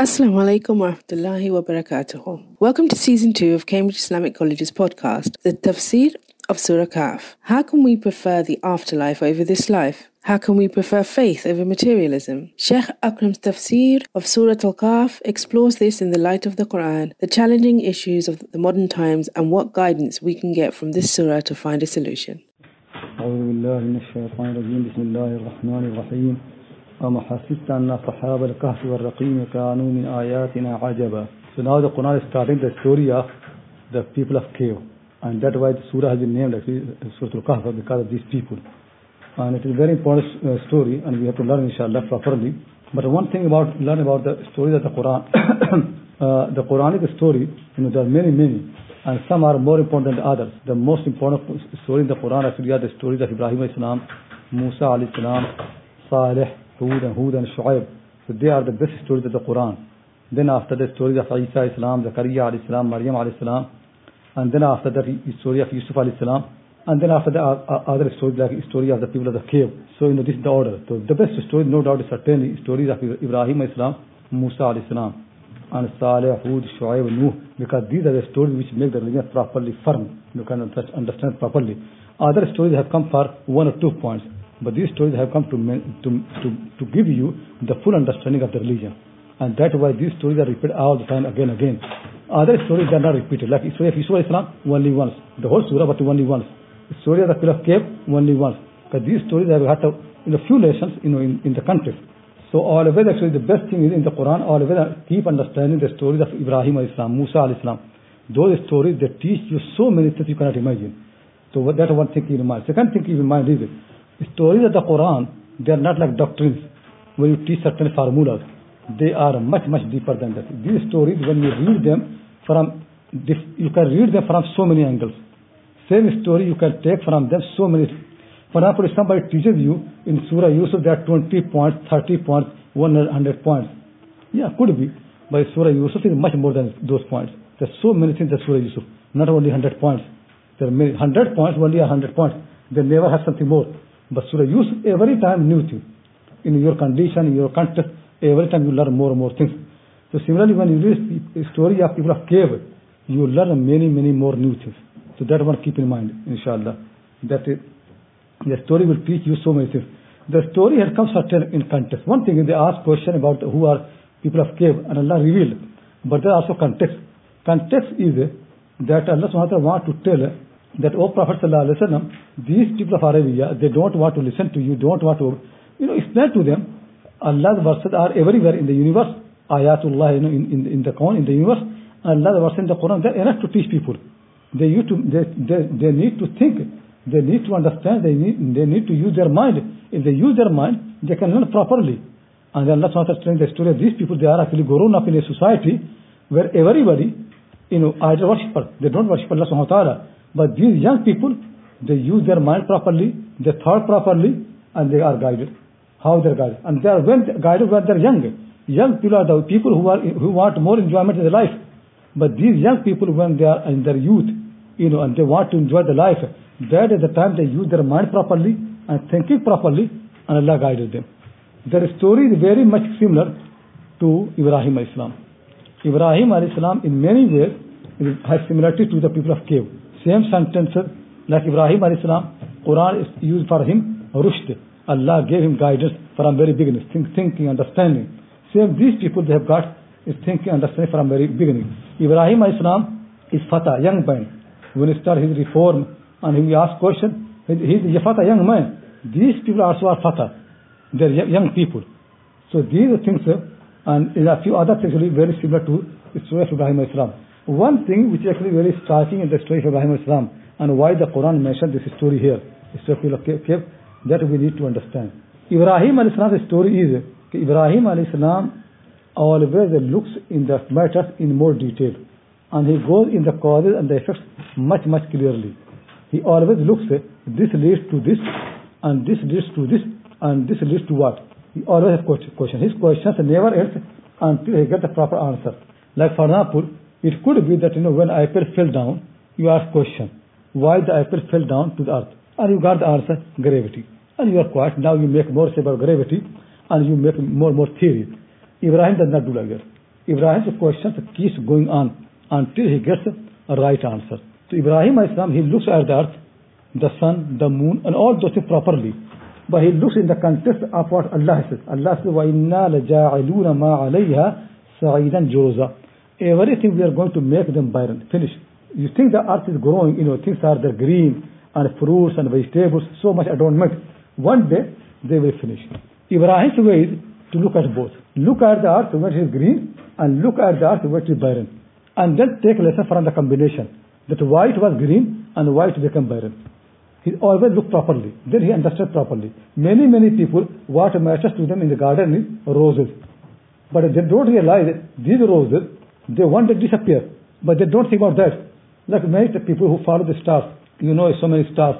Assalamu alaikum wa rahmatullahi wa barakatuh. Welcome to season two of Cambridge Islamic College's podcast, The Tafsir of Surah Kahf. How can we prefer the afterlife over this life? How can we prefer faith over materialism? Sheikh Akram's tafsir of Surah Al Kahf explores this in the light of the Quran, the challenging issues of the modern times, and what guidance we can get from this surah to find a solution. وما حسبت أن أصحاب الكهف والرقيم كانوا من آياتنا عجبا So now the Quran is starting the story of the people of cave and that's why the surah has been named actually Surah Al-Kahf because of these people and it is a very important uh, story and we have to learn inshallah properly but one thing about learn about the stories of the Quran uh, the Quranic story you know there are many many and some are more important than others. The most important story in the Quran actually are the stories of Ibrahim Islam, Musa alayhi salam, Salih, Hud and Hud and Shu'aib. So they are the best stories of the Quran. Then after the stories of Isa Islam, Zakaria salam, Maryam salam, and then after that the story of Yusuf salam, and then after uh, other stories like the story of the people of the cave. So you know this is the order. So the best story, no doubt, is certainly stories of Ibrahim Islam, Musa salam and Saleh, Hud, Shuaib, Nuh, because these are the stories which make the religion properly firm. You can understand properly. Other stories have come for one or two points, but these stories have come to, to, to, to give you the full understanding of the religion. And that's why these stories are repeated all the time, again, and again. Other stories are not repeated, like story of Yusuf Islam, only once. The whole surah, but only once. The story of the Pillar of Cave, only once. Because these stories have had a, in a few lessons, you know, in, in the country. So always actually the best thing is in the Quran, always keep understanding the stories of Ibrahim Islam, Musa Islam. Those stories they teach you so many things you cannot imagine. So that's one thing in mind. Second thing in mind is stories of the Quran, they are not like doctrines where you teach certain formulas. They are much, much deeper than that. These stories, when you read them from, you can read them from so many angles. Same story you can take from them so many for example, if somebody teaches you in Surah Yusuf there are 20 points, 30 points, 100 points. Yeah, could be. But Surah Yusuf is much more than those points. There are so many things in Surah Yusuf. Not only 100 points. There are many, 100 points, only 100 points. They never have something more. But Surah Yusuf, every time new thing. In your condition, in your context, every time you learn more and more things. So similarly, when you read the story of people of cave, you learn many, many more new things. So that one keep in mind, inshallah. That the story will teach you so many things. The story has come certain in context. One thing is they ask question about who are people of cave and Allah revealed. But there also context. Context is that Allah subhanahu wa want to tell that, O Prophet sallallahu alaihi wasallam, these people of Arabia, they don't want to listen to you, don't want to, you know, explain to them. Allah's verses are everywhere in the universe. Ayatullah, you know, in, in, in the Quran, in the universe. Allah's verses in the Quran, they're enough to teach people. They, used to, they, they, they need to think they need to understand, they need, they need to use their mind. If they use their mind, they can learn properly. And Allah SWT telling the story of these people, they are actually grown up in a society where everybody, you know, idol worshiper. They don't worship Allah SWT. But these young people, they use their mind properly, they thought properly, and they are guided. How they are guided? And they are when guided when they are young. Young people are the people who, are, who want more enjoyment in their life. But these young people, when they are in their youth, you know, and they want to enjoy the life, that is the time they use their mind properly and thinking properly and Allah guided them. Their story is very much similar to Ibrahim Islam. Ibrahim Islam in many ways has similarity to the people of cave. Same sentences like Ibrahim Islam, Quran is used for him, rushd. Allah gave him guidance from very beginning, think, thinking, understanding. Same these people they have got is thinking, understanding from very beginning. Ibrahim Islam is Fatah, young man. When he started his reform and he asked question, he's a Fata, young man. These people also are Fata. They're young people. So these are things, and there are a few other things very similar to of Ibrahim Islam. One thing which is actually very striking in the story of Ibrahim Islam, and why the Quran mentioned this story here, story of cave, that we need to understand. Ibrahim Islam's story is, Ibrahim Islam always looks in the matters in more detail. And he goes in the causes and the effects much, much clearly. He always looks, this leads to this, and this leads to this, and this leads to what? He always has questions. His questions never end until he gets the proper answer. Like for example, it could be that, you know, when apple fell down, you ask question, why the apple fell down to the earth? And you got the answer, gravity. And you are quiet. Now you make more about gravity and you make more more theory. Ibrahim does not do like that. Ibrahim's question keeps going on until he gets a right answer. So Ibrahim Islam, he looks at the earth, the sun, the moon, and all those things properly. But he looks in the context of what Allah says. Allah says, وَإِنَّا لَجَاعِلُونَ مَا عَلَيْهَا سَعِيدًا جُرُزًا Everything we are going to make them barren. Finish. You think the earth is growing, you know, things are there green, and fruits and vegetables, so much adornment. One day, they will finish. Ibrahim's way is to look at both. Look at the earth it is green, and look at the earth it is barren. And then take lesson from the combination. That white was green, and white became barren. He always looked properly. Then he understood properly. Many, many people, what matters to them in the garden is roses. But they don't realize these roses, they want to disappear. But they don't think about that. Like many the people who follow the stars. You know so many stars.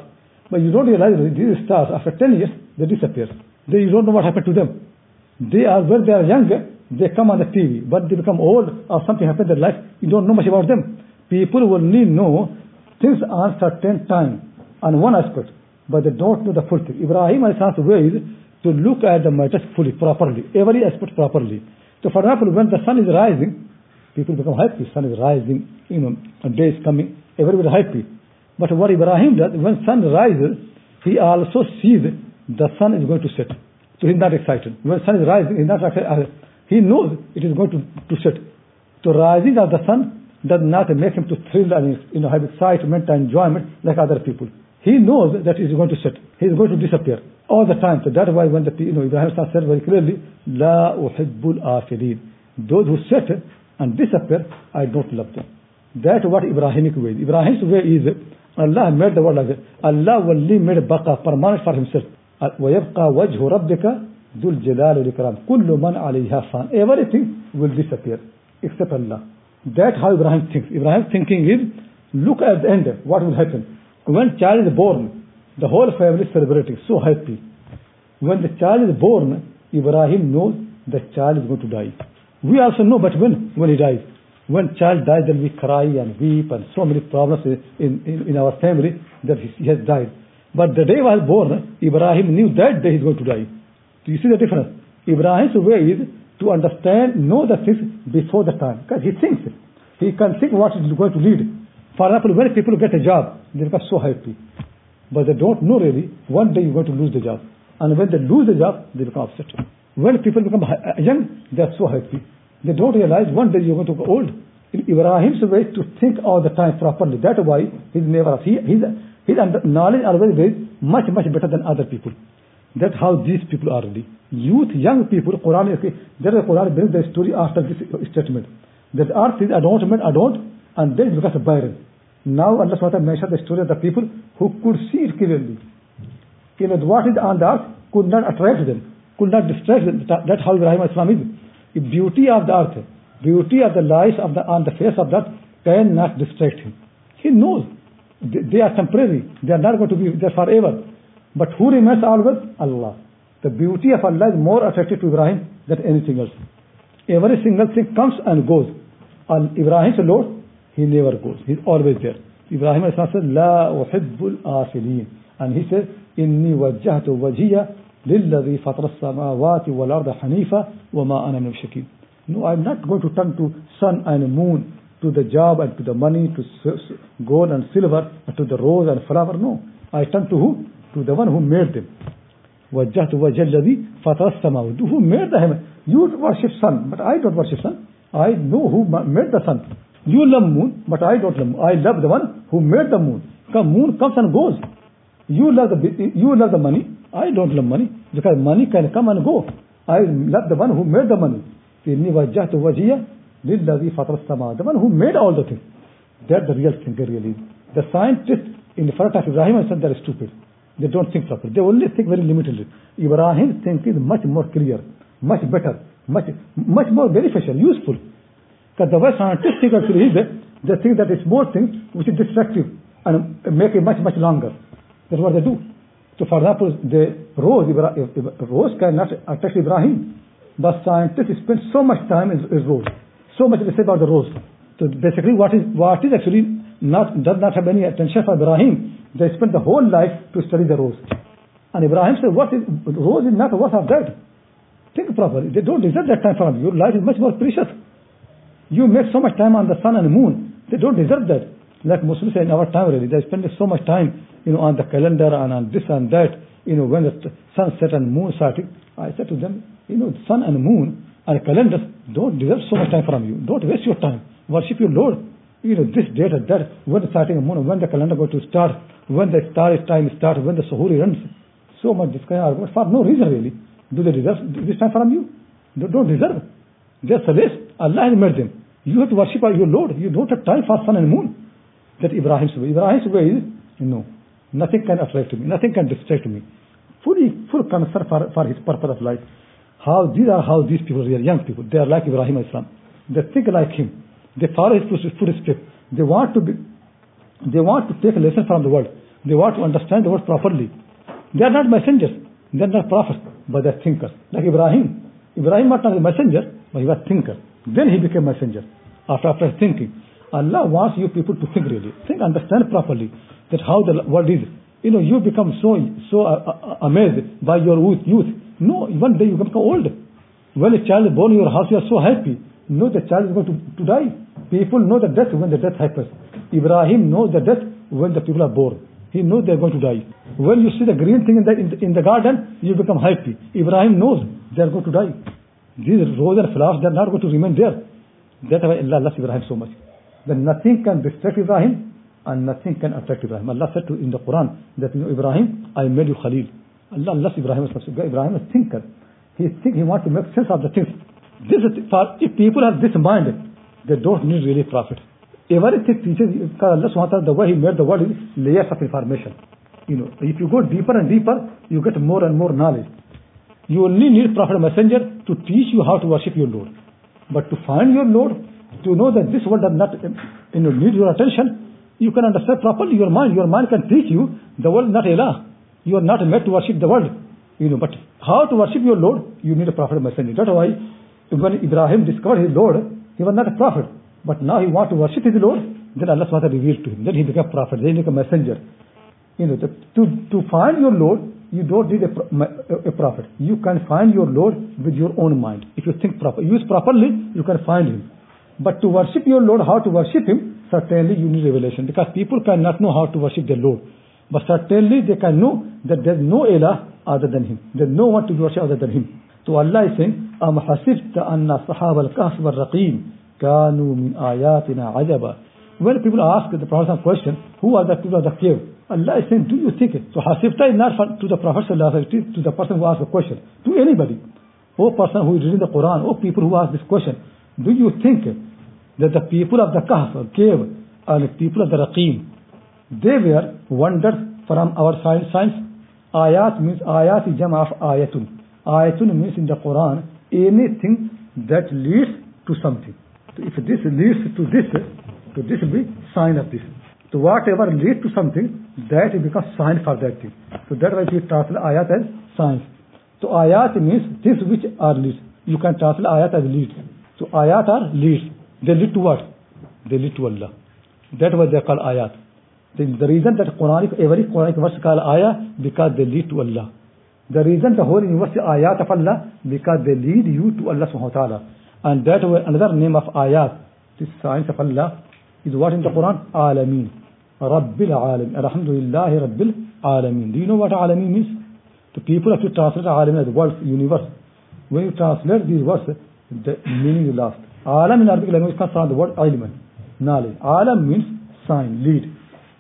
But you don't realize that these stars, after 10 years, they disappear. They, you don't know what happened to them. They are, when they are younger, they come on the TV. But they become old or something happens in their life, you don't know much about them. People will only know things on certain time on one aspect, but they don't know the full thing. Ibrahim Islam's way is to look at the matters fully, properly, every aspect properly. So for example, when the sun is rising, people become happy. Sun is rising, you know, a day is coming, everybody is happy. But what Ibrahim does, when sun rises, he also sees the sun is going to set. So he's not excited. When sun is rising, he's not excited. Uh, he knows it is going to, to set. So rising of the sun does not make him to thrill and you know, have excitement and enjoyment like other people. He knows that he is going to set. He is going to disappear all the time. So that's why when the you know Ibrahim said very clearly, La uhibbul afilin. Those who set and disappear, I don't love them. That's what Ibrahimic way is. Ibrahim's way is Allah made the world like that. Allah only made baqa permanent for himself. ويبقى وجه ربك ذو الجلال والإكرام كل من عليها فان everything will disappear except Allah that's how Ibrahim thinks Ibrahim's thinking is look at the end what will happen when child is born, the whole family is celebrating, so happy. When the child is born, Ibrahim knows the child is going to die. We also know, but when? When he dies. When child dies, then we cry and weep and so many problems in, in, in our family that he has died. But the day he was born, Ibrahim knew that day he's going to die. Do you see the difference? Ibrahim's way is to understand, know the things before the time. Because he thinks. He can think what is going to lead. For example, when people get a job, they become so happy. But they don't know really, one day you're going to lose the job. And when they lose the job, they become upset. When people become uh, young, they're so happy. They don't realize one day you're going to go old. Ibrahim's way to think all the time properly. That's why never, he, his, his knowledge always is much, much better than other people. That's how these people are really. Youth, young people, Quran, there the Quran brings the story after this statement. That earth is adornment, adorned, and then becomes barren. Now Allah SWT mentioned the story of the people who could see it clearly. You what is on the earth could not attract them, could not distract them. That, that's how Ibrahim Islam is. The beauty of the earth, beauty of the life of the, on the face of that cannot distract him. He knows they are temporary. They are not going to be there forever. But who remains always? Allah. The beauty of Allah is more attractive to Ibrahim than anything else. Every single thing comes and goes. And Ibrahim's Lord, he never goes. He's always there. Ibrahim says, La uhibbul afilin. And he says, Inni wajjahtu wajhiya للذي فطر السماوات والأرض حنيفا وما أنا من المشركين. No, I'm not going to turn to sun and moon, to the job and to the money, to gold and silver, and to the rose and flower. No, I turn to who? To the one who made them. وجهت وجه الذي فطر السماوات. Who made the heaven? You worship sun, but I don't worship sun. I know who made the sun. You love moon, but I don't love moon. I love the one who made the moon. Because moon comes and goes. You love the you love the money. I don't love money because money can come and go. I love the one who made the money. إني وجهت وجهي للذي فطر السماء. The one who made all the things. That's the real thinker really. The scientists in the front of Ibrahim said they're stupid. They don't think properly. They only think very limitedly. Ibrahim thinking is much more clear, much better, much much more beneficial, useful. Because the way scientists think actually is that they think that it's more things which is destructive and make it much, much longer. That's what they do. So for example, the rose, rose cannot attack Ibrahim. But scientists spend so much time in, in rose. So much they say about the rose. So basically what is, what is actually not, does not have any attention for Ibrahim. They spend the whole life to study the rose. And Ibrahim said, what is, rose is not worth of that. Think properly. They don't deserve that time from you. Your life is much more precious. You make so much time on the sun and moon. They don't deserve that. Like Muslims say in our time really, they spend so much time, you know, on the calendar and on this and that. You know, when the sun set and moon starting. I said to them, you know, sun and moon and calendars don't deserve so much time from you. Don't waste your time. Worship your Lord. You know, this date and that, when the starting of moon, when the calendar going to start, when the star time starts, when the suhoor runs. So much of argument for no reason really. Do they deserve this time from you? They don't deserve. They're service. Allah has made them. You have to worship your Lord. You don't have time for sun and moon. That Ibrahim's way. Ibrahim's way is, no, nothing can attract me, nothing can distract me. Fully, full concern for, for his purpose of life. How these are how these people, they are young people. They are like Ibrahim Islam. They think like him. They follow his footsteps. They want to be, they want to take a lesson from the world. They want to understand the world properly. They are not messengers. They are not prophets, but they are thinkers. Like Ibrahim. Ibrahim was not a messenger, but he was a thinker. Then he became messenger. After, after thinking. Allah wants you people to think really. Think, understand properly that how the world is. You know, you become so so uh, uh, amazed by your youth. youth. No, one day you become old. When a child is born in your house, you are so happy. No, the child is going to, to die. People know the death when the death happens. Ibrahim knows the death when the people are born. He knows they are going to die. When you see the green thing in the, in the, in the garden, you become happy. Ibrahim knows they are going to die. These roses and flowers, they are not going to remain there. That's why Allah loves Ibrahim so much. Then nothing can distract Ibrahim and nothing can attract Ibrahim. Allah said to in the Quran that you know, Ibrahim, I made you Khalil. Allah loves Ibrahim. Ibrahim is thinker. He think he wants to make sense of the things. This is, for, if people have this mind, they don't need really prophet. Everything teaches Allah subhanahu the way He made the world is layers of information. You know, if you go deeper and deeper, you get more and more knowledge. You only need prophet messenger to teach you how to worship your Lord. But to find your Lord, to know that this world does not um, you know, need your attention, you can understand properly your mind. Your mind can teach you the world not Allah. You are not made to worship the world. You know, but how to worship your Lord, you need a prophet messenger. That's why when Ibrahim discovered his Lord, he was not a prophet. But now he wants to worship his Lord, then Allah SWT revealed to him. Then he became a prophet, then he became a messenger. You know, to, to find your Lord, you don't need a, a, prophet. You can find your Lord with your own mind. If you think proper, use properly, you can find him. But to worship your Lord, how to worship him, certainly you need revelation. Because people cannot know how to worship their Lord. But certainly they can know that there is no ilah other than him. There is no one to worship other than him. So Allah is saying, أَمْ حَسِبْتَ أَنَّ صَحَابَ الْكَهْفِ وَالرَّقِيمِ كَانُوا مِنْ آيَاتِنَا عَجَبًا When people ask the Prophet some question, who are the people of the cave? Allah is saying, do you think it? So hasibta is not to the Prophet to the person who asked the question, to anybody. Oh person who is reading the Quran, oh people who ask this question, do you think that the people of the Kahf, cave, and uh, the people of the Raqim, they were wonders from our science. science. Ayat means ayat is jam of ayatun. Ayatun means in the Quran anything that leads to something. So if this leads to this, so this will be sign of this. So whatever leads to something, that becomes sign for that thing. So that why we translate ayat as signs. So ayat means things which are leads. You can translate ayat as leads. So ayat are leads. They lead to what? They lead to Allah. That why they call ayat. The, the reason that Quranic, every Quranic verse called ayah, because they lead to Allah. The reason the whole universe ayat of Allah, because they lead you to Allah subhanahu wa ta'ala. And that way another name of ayat, this science of Allah, is what in the Quran? Alameen. Rabbil Alameen. Alhamdulillahi Rabbil Alameen. Do you know what Alameen means? The people have to translate Alameen as world, universe. When you translate these words, the meaning is lost. Alam in Arabic language comes from the word ilman, knowledge. Alam means sign, lead.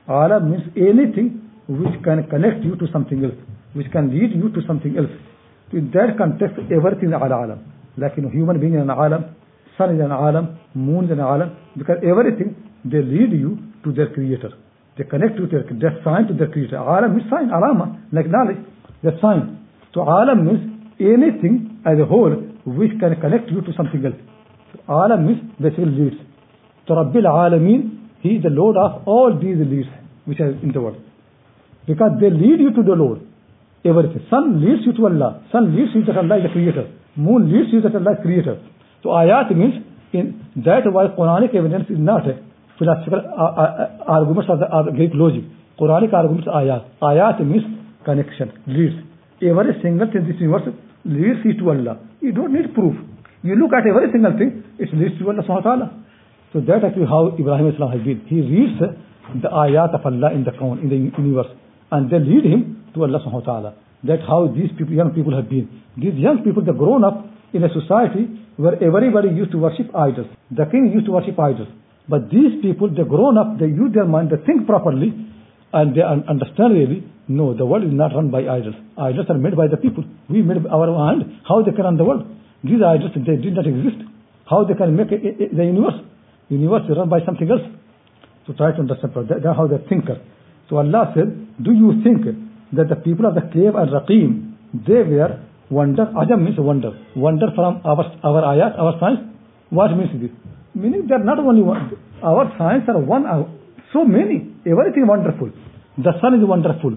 Alam means anything which can connect you to something else, which can lead you to something else. In that context, everything is ala alam. Like you know, human being is an alam, sun is an alam, moon is an alam, because everything, they lead you to their creator. They connect you to their, their sign to their creator. Alam means sign, alama, like knowledge, their sign. So alam means anything as a whole which can connect you to something else. Alam means basically leads. So Rabbil Alameen, he is the Lord of all these leads which are in the world. Because they lead you to the Lord. Everything. Sun leads you to Allah. Sun leads you that Allah is the creator. Moon leads you that Allah is creator. So ayat means in that why Quranic evidence is not a philosophical uh, uh, arguments of the, Greek logic. Quranic arguments ayat. Ayat means connection, leads. Every single thing in this universe leads you to Allah. You don't need proof. You look at every single thing, it leads to Allah subhanahu wa ta'ala. So that's actually how Ibrahim Islam has been. He reads the ayat of Allah in the Quran, in the universe, and they lead him to Allah subhanahu wa ta'ala. That's how these people, young people have been. These young people, they've grown up in a society where everybody used to worship idols. The king used to worship idols. But these people, they've grown up, they use their mind, they think properly, and they understand really, no, the world is not run by idols. Idols are made by the people. We made our hand. How they can run the world? These idols, they did not exist. How they can make a, the universe? Universe is run by something else. So try to understand. That, that's how they think. So Allah said, do you think that the people of the cave and Raqim, they were wonder. Ajam means wonder. Wonder from our, our ayat, our science. What means this? Meaning they are not only one. Our science are one, uh, so many. Everything wonderful. The sun is wonderful.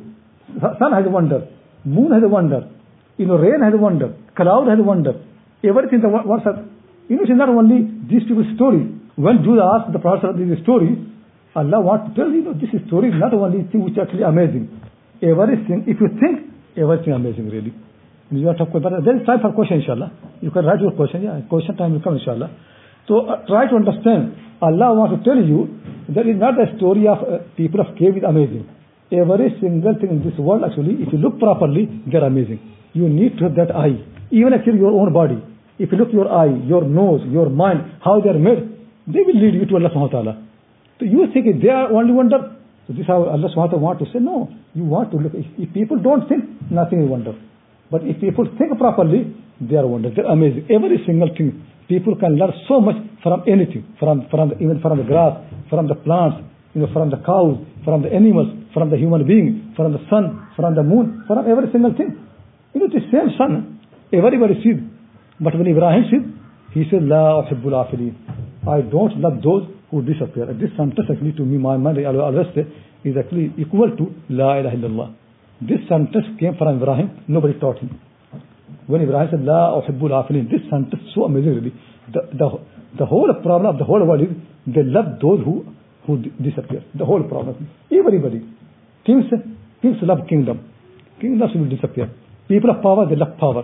The sun has a wonder. Moon has a wonder. You know, rain has a wonder. Cloud has a wonder. Everything, the what's up. You know, it's not only these people's story. When Judah asked the Prophet this story, Allah wants to tell you, know, this story is not only thing which is actually amazing. Everything, if you think, everything amazing really. You are talking about, there is time for question inshallah. You can write your question, yeah, question time will come inshallah. So uh, try to understand. Allah wants to tell you that is not the story of uh, people of cave is amazing. Every single thing in this world actually, if you look properly, they're amazing. You need to have that eye. Even actually your own body. If you look your eye, your nose, your mind, how they are made, they will lead you to Allah subhanahu wa ta'ala. So you think they are only wonder. So this is how Allah subhanahu wa ta'ala want to say, no. You want to look. If, if people don't think, nothing is wonder. But if people think properly, they are wonder. They're amazing. Every single thing. People can learn so much from anything. From, from the, even from the grass, from the plants, you know, from the cows, from the animals, from the human being, from the sun, from the moon, from every single thing. You know, the same sun. Everybody sees. But when Ibrahim said, he said, La uhibbul afilin. I don't love those who disappear. This sentence actually to me, my mind, I always say, is actually equal to La ilaha illallah. This sentence came from Ibrahim. Nobody taught him. When Ibrahim said, La uhibbul afilin, this sentence so amazing really. The, the, the whole problem of the whole world is they love those who, who disappear. The whole problem. Everybody. Kings, kings love kingdom. Kingdoms will disappear. People of power, they love power.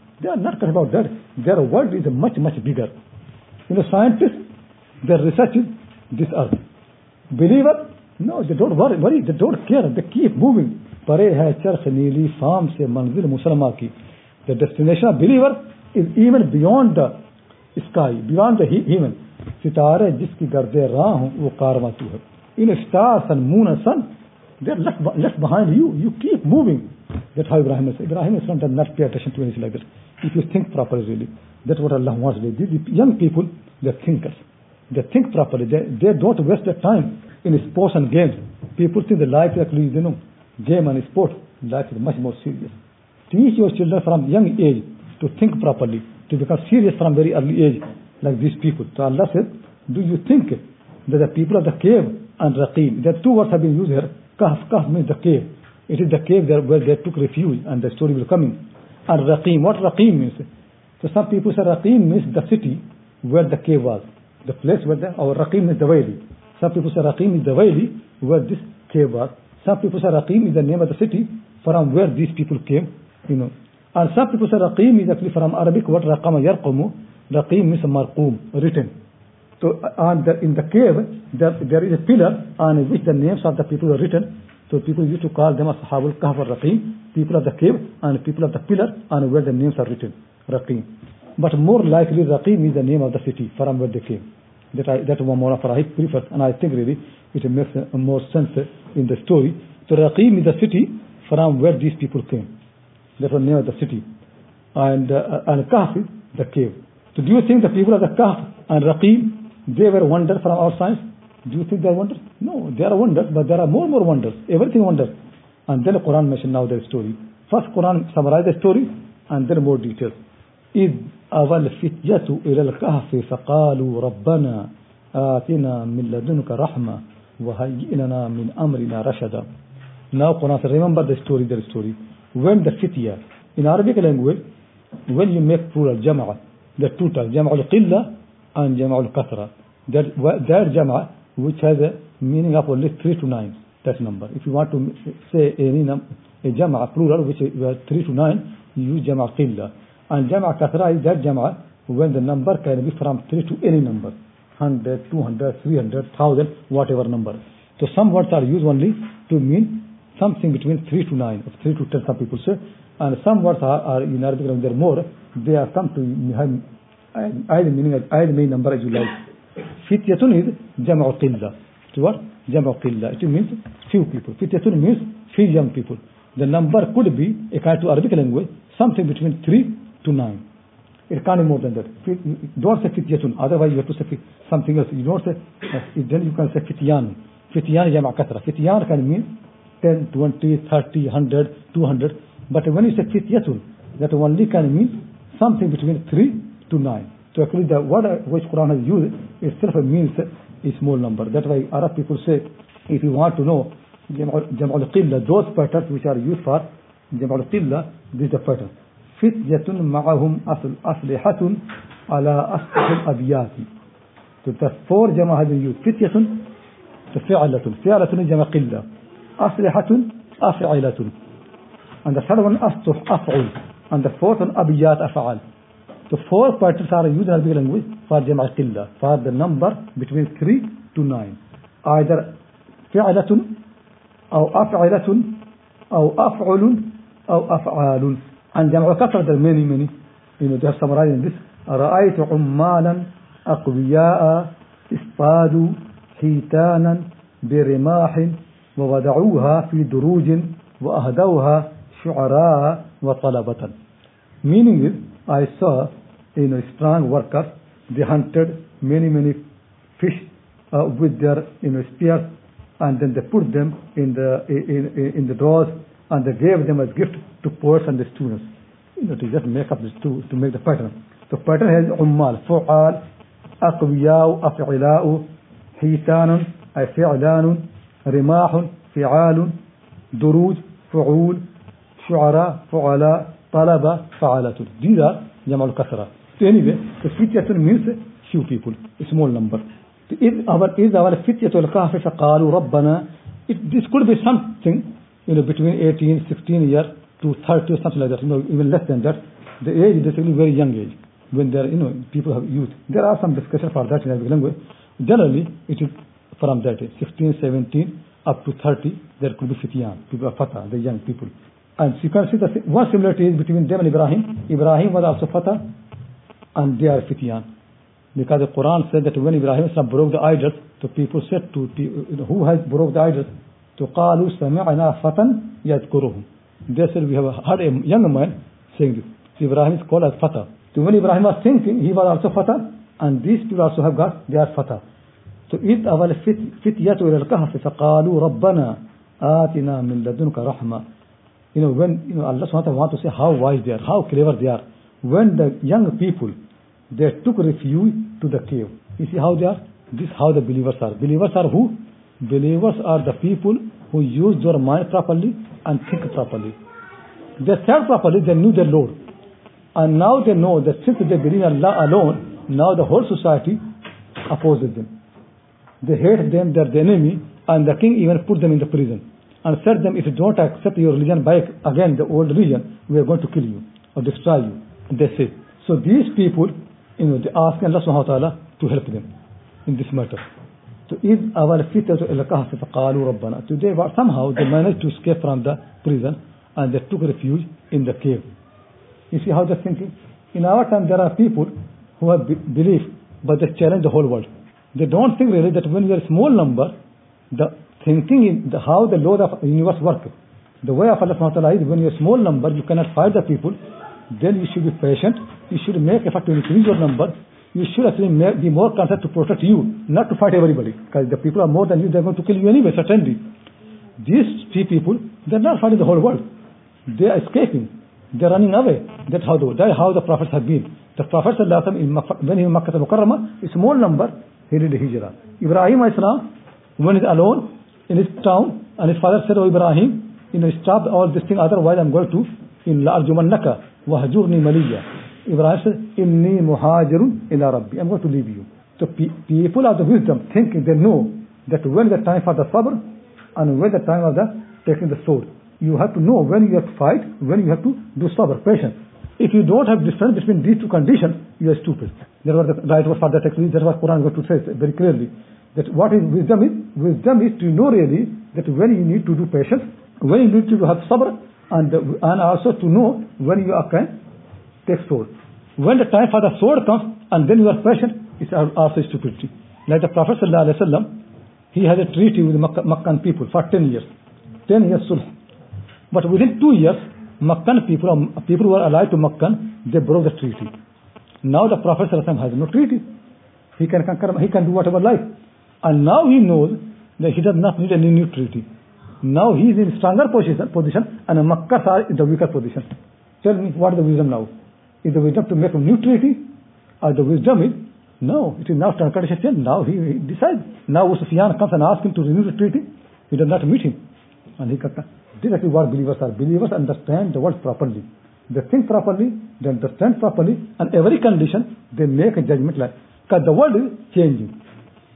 They are not count about that their world is a much much bigger in scientists, their research is this earth. Believer, no, they don't worry, worry they don't care they keep moving پرے ہے چرخ نیلی فارم سے منزل مسلمہ کی the destination of believer is even beyond the sky beyond the even ستارے جس کی گرد راہ ہوں وہ کارواں تو ہے in star sun moon sun they left behind you you keep moving that how Ibrahim Ibrahim Islam does not pay attention to any like that if you think properly really that's what Allah wants these young people they're thinkers they think properly they, they don't waste their time in sports and games people think the life actually you know game and sport, life is much more serious. Teach your children from young age to think properly, to become serious from very early age, like these people. So Allah said, do you think that the people of the cave and Raqim, there are two words have been used here. Kahf, Kahf means the cave. It is the cave where they took refuge and the story will come in. And Raqim, what Raqim means? So some people say Raqim means the city where the cave was. The place where the, or Raqim is the valley. Some people say Raqim is the valley where this cave was. Some people say Raqim is the name of the city from where these people came, you know. And some people say Raqim is actually from Arabic word Raqama Yarqumu. Raqim means Marqum, written. So uh, and the, in the cave, there, there is a pillar on which the names of the people are written. So people used to call them as Sahabul Kahf or people of the cave and people of the pillar and where the names are written, Raqim. But more likely Raqim is the name of the city from where they came. That I, that Mawlana Farahi prefers and I think really it makes more sense in the story. So Raqim is the city from where these people came. That was name of the city. And, uh, and Kahf is the cave. So do you think the people of the Kahf and Raqim, they were wonders from our science? Do you think they are wonders? No, they are wonders, but there are more and more wonders. Everything wonders. And then the Quran mentioned now the story. First Quran summarized the story and then more details. إذ أوى الفتية إلى الكهف فقالوا ربنا آتنا من لدنك رحمة وهيئ لنا من أمرنا رشدا Now Quran says, remember the story, the story. When the fitya, in Arabic language, when you make plural jama'a, the two terms, jama' al-qilla and jama' al-kathra, that, that jama' which has a meaning of only 3 to 9, that number. If you want to say any num a jama' plural which is uh, 3 to 9, you use jama' qilla. And jama' kathra is that jama' when the number can be from 3 to any number. 100, 200, 300, 1000, whatever number. So some words are used only to mean something between 3 to 9, or 3 to 10 some people say. And some words are, are in Arabic and they're more, they are come to have either meaning, either main number as you like. Fityatun is jam'u qilla. To what? Jam'u. It means few people. Fityatun means few young people. The number could be, according to Arabic language, something between 3 to 9. It can't be more than that. Don't say fityatun, otherwise you have to say something else. You don't say, uh, then you can say fityan. Fityan jama kasra. Fityan can mean 10, 20, 30, 100, 200. But when you say fityatun, that only can mean something between 3 to 9. So actually the word which Quran has used itself means a small number. That's why Arab people say, if you want to know Jam'ul Qilla, those patterns which are used for Jam'ul Qilla, this is the pattern. فتية معهم أصل أصلحة على أسطح الأبيات تفور جمع هذه اليوت فتية فعلة فعلة جمع قلة أصلحة أفعلة and the third one أسطح أفعل and the fourth one أبيات أفعل The four parts are used in Arabic language for جمع قلة for the number between 3 to 9 either فعلة أو أفعلة أو أفعل أو أفعال and جمع كثرة there are many many you know they have summarized in this رأيت عمالا أقوياء اصطادوا حيتانا برماح ووضعوها في دروج وأهدوها شعراء وطلبة meaning is I saw you know strong workers they hunted many many fish uh, with their you know spears and then they put them in the in, in, in the drawers and they gave them as gift to poets and the students you know to just make up this to to make the pattern the pattern has ummal fu'al أقوياء أفعلاء حيتان أي فعلان رماح فعال دروج فعول شعراء فعلاء طلبة فعالة these are جمع الكثرة so anyway, the fifth yatul means few people, a small number. So is our is our fifth yatul kahfi faqalu rabbana. It, this could be something, you know, between 18, 16 year to 30 or something like that, you know, even less than that. The age is basically very young age when there, you know, people have youth. There are some discussion for that in Arabic language. Generally, it is from that age, 16, 17 up to 30, there could be fitiyan, people are fatah, the young people. And you can see the one similarity is between them and Ibrahim. Ibrahim was also fatah, and they are fityan because the Quran said that when Ibrahim broke the idols the people said to who has broke the idols to قالوا سمعنا فتى يذكرهم they said we have heard a young man saying this so Ibrahim is called as fatah so when Ibrahim was thinking, he was also fatah, and these people also have got, they are fatah. So إذ أول فتية إلى الكهف فقالوا ربنا آتنا من لدنك رحمة. You know, when you know, Allah subhanahu wa ta'ala want to say how wise they are, how clever they are. When the young people, they took refuge to the cave. You see how they are? This is how the believers are. Believers are who? Believers are the people who use their mind properly and think properly. They thought properly, they knew their Lord. And now they know that since they believe in Allah alone, now the whole society opposes them. They hate them, they're the enemy, and the king even put them in the prison. And said them, if you don't accept your religion back again, the old religion, we are going to kill you or destroy you. They say. So these people, you know, they ask Allah subhanahu wa ta'ala to help them in this matter. So is our fitatu ila kahf faqalu rabbana. Today somehow they managed to escape from the prison and they took refuge in the cave. You see how they're thinking? In our time, there are people who have belief, but they challenge the whole world. They don't think really that when you are a small number, the thinking in the, how the law of the universe work. The way of Allah subhanahu wa ta'ala is when you're a small number, you cannot fight the people, then you should be patient, you should make effort to increase your number, you should actually be more concerned to protect you, not to fight everybody. Because the people are more than you, they're going to kill you anyway, certainly. These three people, they're not fighting the whole world. They are escaping. They're running away. That's how the, that's how the prophets have been. The Prophet when he in Makkah a small number, he did hijrah. Ibrahim Islam, when he's alone in his town, and his father said, Oh Ibrahim, you know, stop all this thing, otherwise I'm going to in arjumannaka wahjurni maliya. Ibrahim said, Inni ila rabbi. I'm going to leave you. So pe- people of the wisdom think they know that when the time for the sabr and when the time of the taking the sword. You have to know when you have to fight, when you have to do sabr, patience. If you don't have difference between these two conditions, you are stupid. There was the right word for that that was Quran going to say very clearly. That what is wisdom is? Wisdom is to know really that when you need to do patience, when you need to have sabr, and, and also to know when you are can take sword. When the time for the sword comes, and then you are patient, it's also stupidity. Like the Prophet ﷺ, he had a treaty with Makkan people for 10 years. 10 years sulh. But within two years, Makkan people, people who allied to Makkan, they broke the treaty. Now the Prophet ﷺ has no treaty. He can conquer, he can do whatever like. And now he knows that he does not need any new treaty. Now he is in stronger position, position and Makkah are in the weaker position. Tell me, what is the wisdom now? Is the wisdom to make a new treaty? Or the wisdom is, no, it is now change. Now he, decides. Now Sufyan comes and asks him to renew the treaty. He does not meet him. And he cut. This is what believers are. Believers understand the world properly. They think properly, they understand properly, and every condition they make a judgment like. Because the world is changing.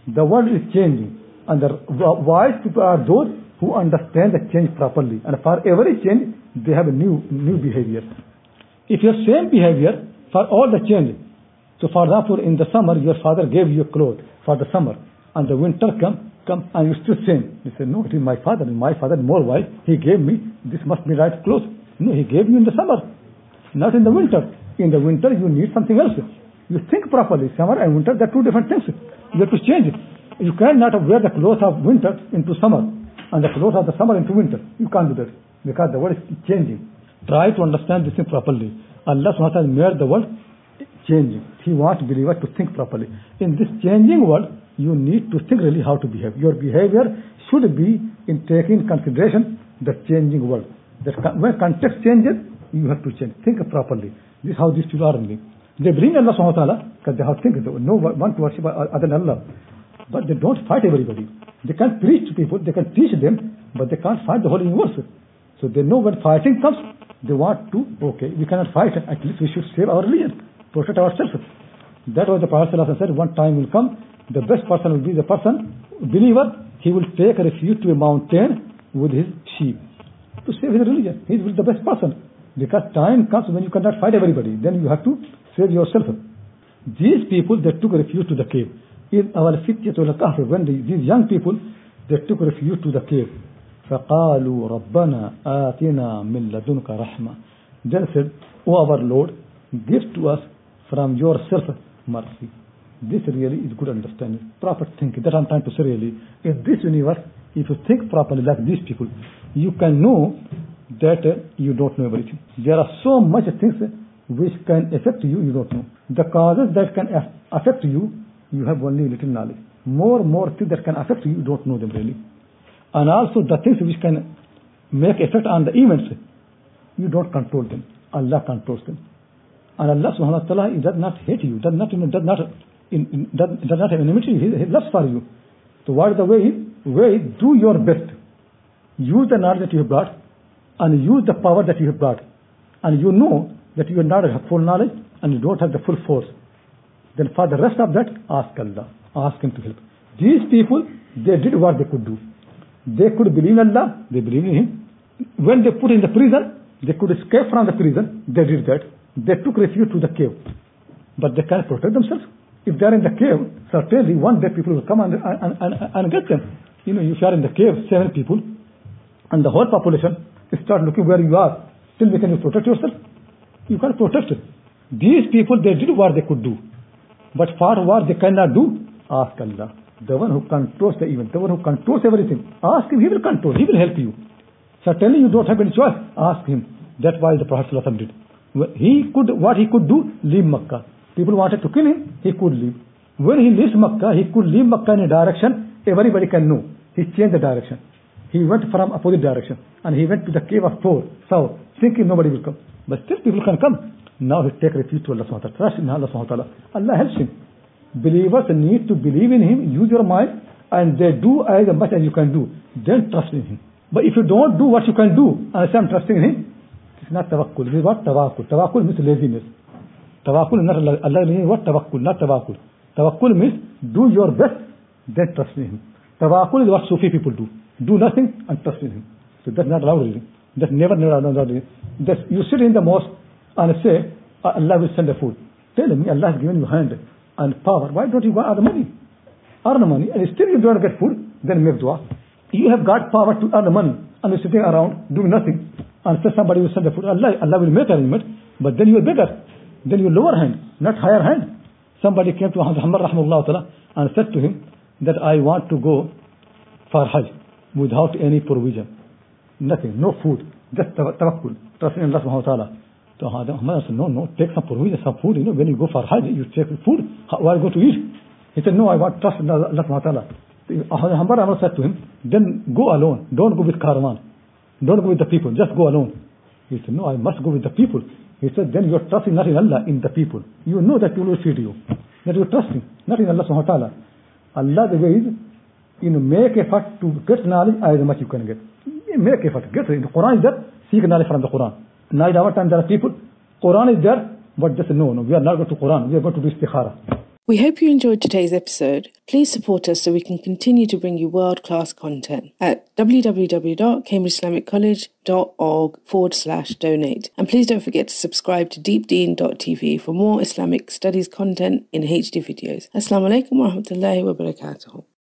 The world is changing. And the wise people are those who understand the change properly. And for every change, they have a new, new behavior. If your same behavior for all the change, so for example, in the summer, your father gave you a cloth for the summer, and the winter come, come and you still same. You say, no, it is my father, my father more wise, he gave me, this must be right clothes. No, he gave you in the summer, not in the winter. In the winter, you need something else. You think properly. Summer and winter, they're two different things. You have to change it. You cannot wear the clothes of winter into summer and the clothes of the summer into winter. You can't do that because the world is changing. Try to understand this thing properly. Allah ta'ala made the world changing. He wants believers to think properly. In this changing world, you need to think really how to behave. Your behavior should be in taking consideration the changing world. That when context changes, you have to change. Think properly. This is how these people are living. They bring in Allah subhanahu wa because they have think no one to worship other than Allah. But they don't fight everybody. They can't preach to people, they can teach them, but they can't fight the whole universe. So they know when fighting comes, they want to, okay, we cannot fight, at least we should save our religion, protect ourselves. That was the Prophet said, one time will come, the best person will be the person, believer, he will take refuge to a mountain with his sheep to save his religion. He is the best person. Because time comes when you cannot fight everybody, then you have to save yourself. These people, they took refuge to the cave. In our fityatul kahf, when these young people, they took refuge to the cave. فقالوا ربنا آتنا من لدنك رحمة Then said, O our Lord, give to us from yourself mercy. This really is good understanding, proper thinking. That I'm trying to say really. In this universe, if you think properly like these people, you can know that you don't know everything. There are so much things which can affect you, you don't know. The causes that can affect you, you have only little knowledge. More, more things that can affect you, you don't know them really. And also the things which can make effect on the events, you don't control them. Allah controls them. And Allah subhanahu wa ta'ala does not hate you, does not, you know, does not, in, in, does, does not have enmity, he, he loves for you. So what is the way? Way, do your best. Use the knowledge that you have brought and use the power that you have brought. And you know that you are not have full knowledge and you don't have the full force. Then for the rest of that, ask Allah. Ask Him to help. These people, they did what they could do. They could believe in Allah, they believe in Him. When they put in the prison, they could escape from the prison, they did that. They took refuge to the cave. But they can't protect themselves. If they are in the cave, certainly one day people will come and, and, and, and get them. You know, if you are in the cave, seven people, and the whole population start looking where you are, still can you protect yourself? You can't protect. These people, they did what they could do. But for what they cannot do, ask Allah. The one who controls the event, the one who controls everything. Ask him, he will control, he will help you. Certainly you don't have any choice. Ask him. That's why the Prophet ﷺ did. He could, what he could do, leave Makkah. People wanted to kill him, he could leave. When he leaves Makkah, he could leave Makkah in a direction, everybody can know. He changed the direction. He went from opposite direction. And he went to the cave of Thawr, south, thinking nobody will come. But still people can come. Now he take refuge to Allah subhanahu wa ta'ala. Trust in Allah subhanahu wa ta'ala. Allah helps him. believers need to believe in Him, use your mind, and they do as much as you can do. Then trust in Him. But if you don't do what you can do, say I'm trusting in Him, it's not tawakkul. This is what tawakkul. Tawakkul means laziness. Tawakkul is not Allah. Means what tawakkul, not tawakkul. Tawakkul means do your best, then trust in Him. Tawakkul is what Sufi people do. Do nothing and trust in Him. So that's not allowed really. That's never, never allowed really. That's, you sit in the mosque and say, uh, Allah will send the food. Tell me, Allah has given you hand and power. Why don't you go earn money? Earn money and still you don't get food, then make dua. You have got power to earn money and you're sitting around doing nothing and say somebody will send the food. Allah, Allah will make arrangement, but then you are beggar. Then your lower hand, not higher hand. Somebody came to Muhammad rahmahullah and said to him that I want to go for Hajj without any provision. Nothing, no food, just tawakkul, trusting in Allah subhanahu wa ta'ala. So Muhammad said, no, no, take some provision, some food. You know, when you go for Hajj, you take food. How go to eat? He said, no, I want trust in Allah ta'ala. Muhammad said to him, then go alone. Don't go with caravan. Don't go with the people. Just go alone. He said, no, I must go with the people. He said, then you're trusting not in Allah, in the people. You know that people will feed you. That you're trusting, not in Allah subhanahu wa ta'ala. Allah the way is, you know, make effort to get knowledge as much you can get. Make effort. Get it. The Quran is there. Seek knowledge from the Quran. Now our time there are people, Quran is there, but just no, no, we are not going to Quran, we are going to do istikhara. We hope you enjoyed today's episode. Please support us so we can continue to bring you world class content at www.cambridgeislamiccollege.org forward slash donate. And please don't forget to subscribe to deepdeen.tv for more Islamic studies content in HD videos. Assalamu alaikum wa rahmatullahi wa barakatuh.